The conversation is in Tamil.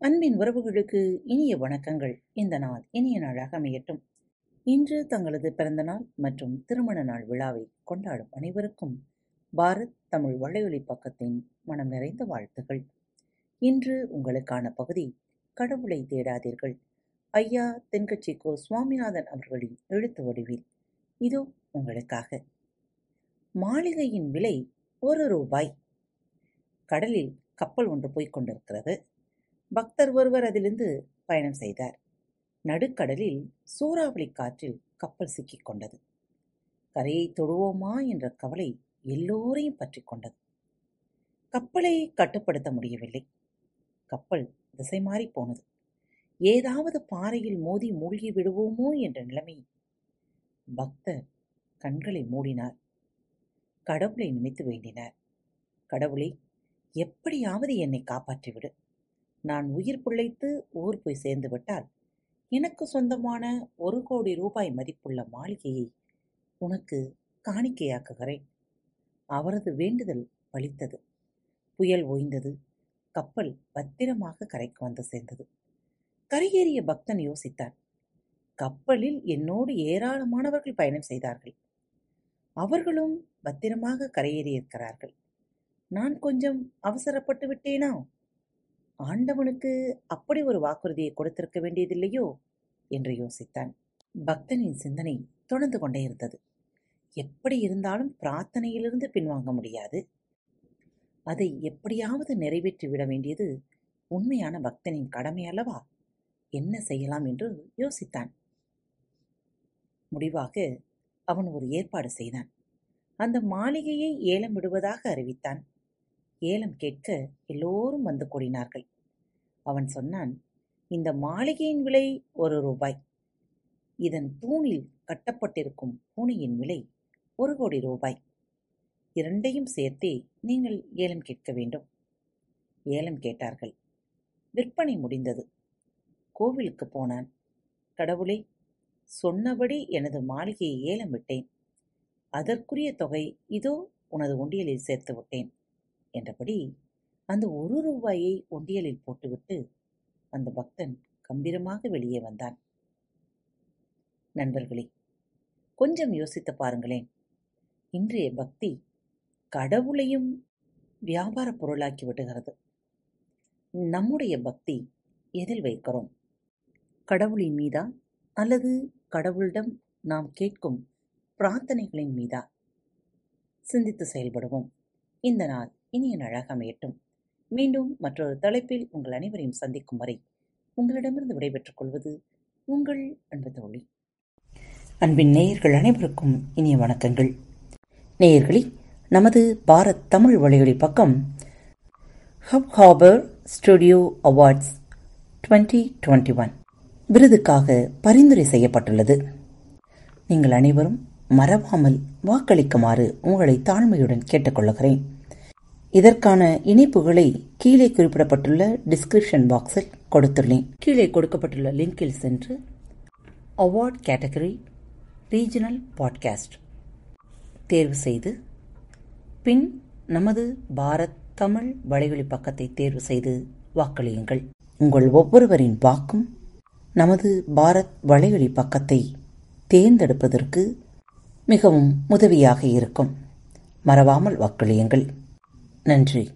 அன்பின் உறவுகளுக்கு இனிய வணக்கங்கள். இந்த நாள் இனிய நாளாக அமையட்டும். இன்று தங்களது பிறந்த நாள் மற்றும் திருமண நாள் விழாவை கொண்டாடும் அனைவருக்கும் பாரத் தமிழ் வளையொலி பக்கத்தின் மனம் நிறைந்த வாழ்த்துகள் இன்று உங்களுக்கான பகுதி கடவுளை தேடாதீர்கள். ஐயா தென்கட்சி கோ சுவாமிநாதன் அவர்களின் எழுத்து வடிவில். இதோ உங்களுக்காக. மாளிகையின் விலை ஒரு ரூபாய். கடலில் கப்பல் ஒன்று போய்க் கொண்டிருக்கிறது. பக்தர் ஒருவர் அதிலிருந்து பயணம் செய்தார். நடுக்கடலில் சூறாவளி காற்றில் கப்பல் சிக்கிக் கொண்டது. கரையை தொடுவோமா என்ற கவலை எல்லோரையும் பற்றி கொண்டது. கப்பலை கட்டுப்படுத்த முடியவில்லை. கப்பல் திசை மாறி போனது. ஏதாவது பாறையில் மோதி மூழ்கி விடுவோமோ என்ற நிலைமை பக்தர் கண்களை மூடினார். கடவுளை நினைத்து வேண்டினார். கடவுளை எப்படியாவது என்னை காப்பாற்றிவிடு. நான் உயிர் பிழைத்து ஊர் போய் சேர்ந்துவிட்டால் எனக்கு சொந்தமான ஒரு கோடி ரூபாய் மதிப்புள்ள மாளிகையை உனக்கு காணிக்கையாக்குகிறேன். அவரது வேண்டுதல் பலித்தது புயல் ஓய்ந்தது. கப்பல் பத்திரமாக கரைக்கு வந்து சேர்ந்தது. கரையேறிய பக்தன் யோசித்தான். கப்பலில் என்னோடு ஏராளமானவர்கள் பயணம் செய்தார்கள். அவர்களும் பத்திரமாக கரையேறியிருக்கிறார்கள். நான் கொஞ்சம் அவசரப்பட்டு விட்டேனா? ஆண்டவனுக்கு அப்படி ஒரு வாக்குறுதியை கொடுத்திருக்க வேண்டியதில்லையோ? என்று யோசித்தான். பக்தனின் சிந்தனை தொடர்ந்து கொண்டே இருந்தது. எப்படி இருந்தாலும் பிரார்த்தனையிலிருந்து பின்வாங்க முடியாது. அதை எப்படியாவது நிறைவேற்றி விட வேண்டியது உண்மையான பக்தனின் கடமை அல்லவா? என்ன செய்யலாம் என்று யோசித்தான். முடிவாக அவன் ஒரு ஏற்பாடு செய்தான். அந்த மாளிகையை ஏலம் விடுவதாக அறிவித்தான். ஏலம் கேட்க எல்லோரும் வந்து கூடினார்கள். அவன் சொன்னான் இந்த மாளிகையின் விலை ஒரு ரூபாய். இதன் தூணில் கட்டப்பட்டிருக்கும் பூனையின் விலை ஒரு கோடி ரூபாய். இரண்டையும் சேர்த்தே நீங்கள் ஏலம் கேட்க வேண்டும். ஏலம் கேட்டார்கள். விற்பனை முடிந்தது. கோவிலுக்கு போனான். கடவுளே சொன்னபடி எனது மாளிகையை ஏலம் விட்டேன். அதற்குரிய தொகை இதோ உனது உண்டியலில் சேர்த்து விட்டேன். என்றபடி அந்த ஒரு ரூபாயை ஒண்டியலில் போட்டுவிட்டு அந்த பக்தன் கம்பீரமாக வெளியே வந்தான். நண்பர்களே கொஞ்சம் யோசித்து பாருங்களேன். இன்றைய பக்தி கடவுளையும் வியாபார பொருளாக்கி விடுகிறது. நம்முடைய பக்தி எதில் வைக்கிறோம்? கடவுளின் மீதா அல்லது கடவுளிடம் நாம் கேட்கும் பிரார்த்தனைகளின் மீதா? சிந்தித்து செயல்படுவோம். இந்த நாள் இனிய நாளாக அமையட்டும். மீண்டும் மற்றொரு தலைப்பில் உங்கள் அனைவரையும் சந்திக்கும் வரை உங்களிடமிருந்து விடைபெற்றுக் கொள்வது உங்கள் அன்பு தோழி. அன்பின் நேயர்கள் அனைவருக்கும் இனிய வணக்கங்கள். நேயர்களே நமது பாரத் தமிழ் வழிகளி பக்கம் Hubhopper studio awards twenty twenty one விருதுக்காக பரிந்துரை செய்யப்பட்டுள்ளது. நீங்கள் அனைவரும் மறவாமல் வாக்களிக்குமாறு உங்களை தாழ்மையுடன் கேட்டுக்கொள்கிறேன் இதற்கான இணைப்புகளை கீழே குறிப்பிடப்பட்டுள்ள டிஸ்கிரிப்ஷன் பாக்ஸில் கொடுத்துள்ளேன். கீழே கொடுக்கப்பட்டுள்ள லிங்கில் சென்று அவார்ட் கேட்டகரி ரீஜனல் பாட்காஸ்ட் தேர்வு செய்து பின் நமது பாரத் தமிழ் வலைவழி பக்கத்தை தேர்வு செய்து வாக்களியுங்கள். உங்கள் ஒவ்வொருவரின் வாக்கும் நமது பாரத் வலைவழி பக்கத்தை தேர்ந்தெடுப்பதற்கு மிகவும் உதவியாக இருக்கும். மறவாமல் வாக்களியுங்கள். நன்றி.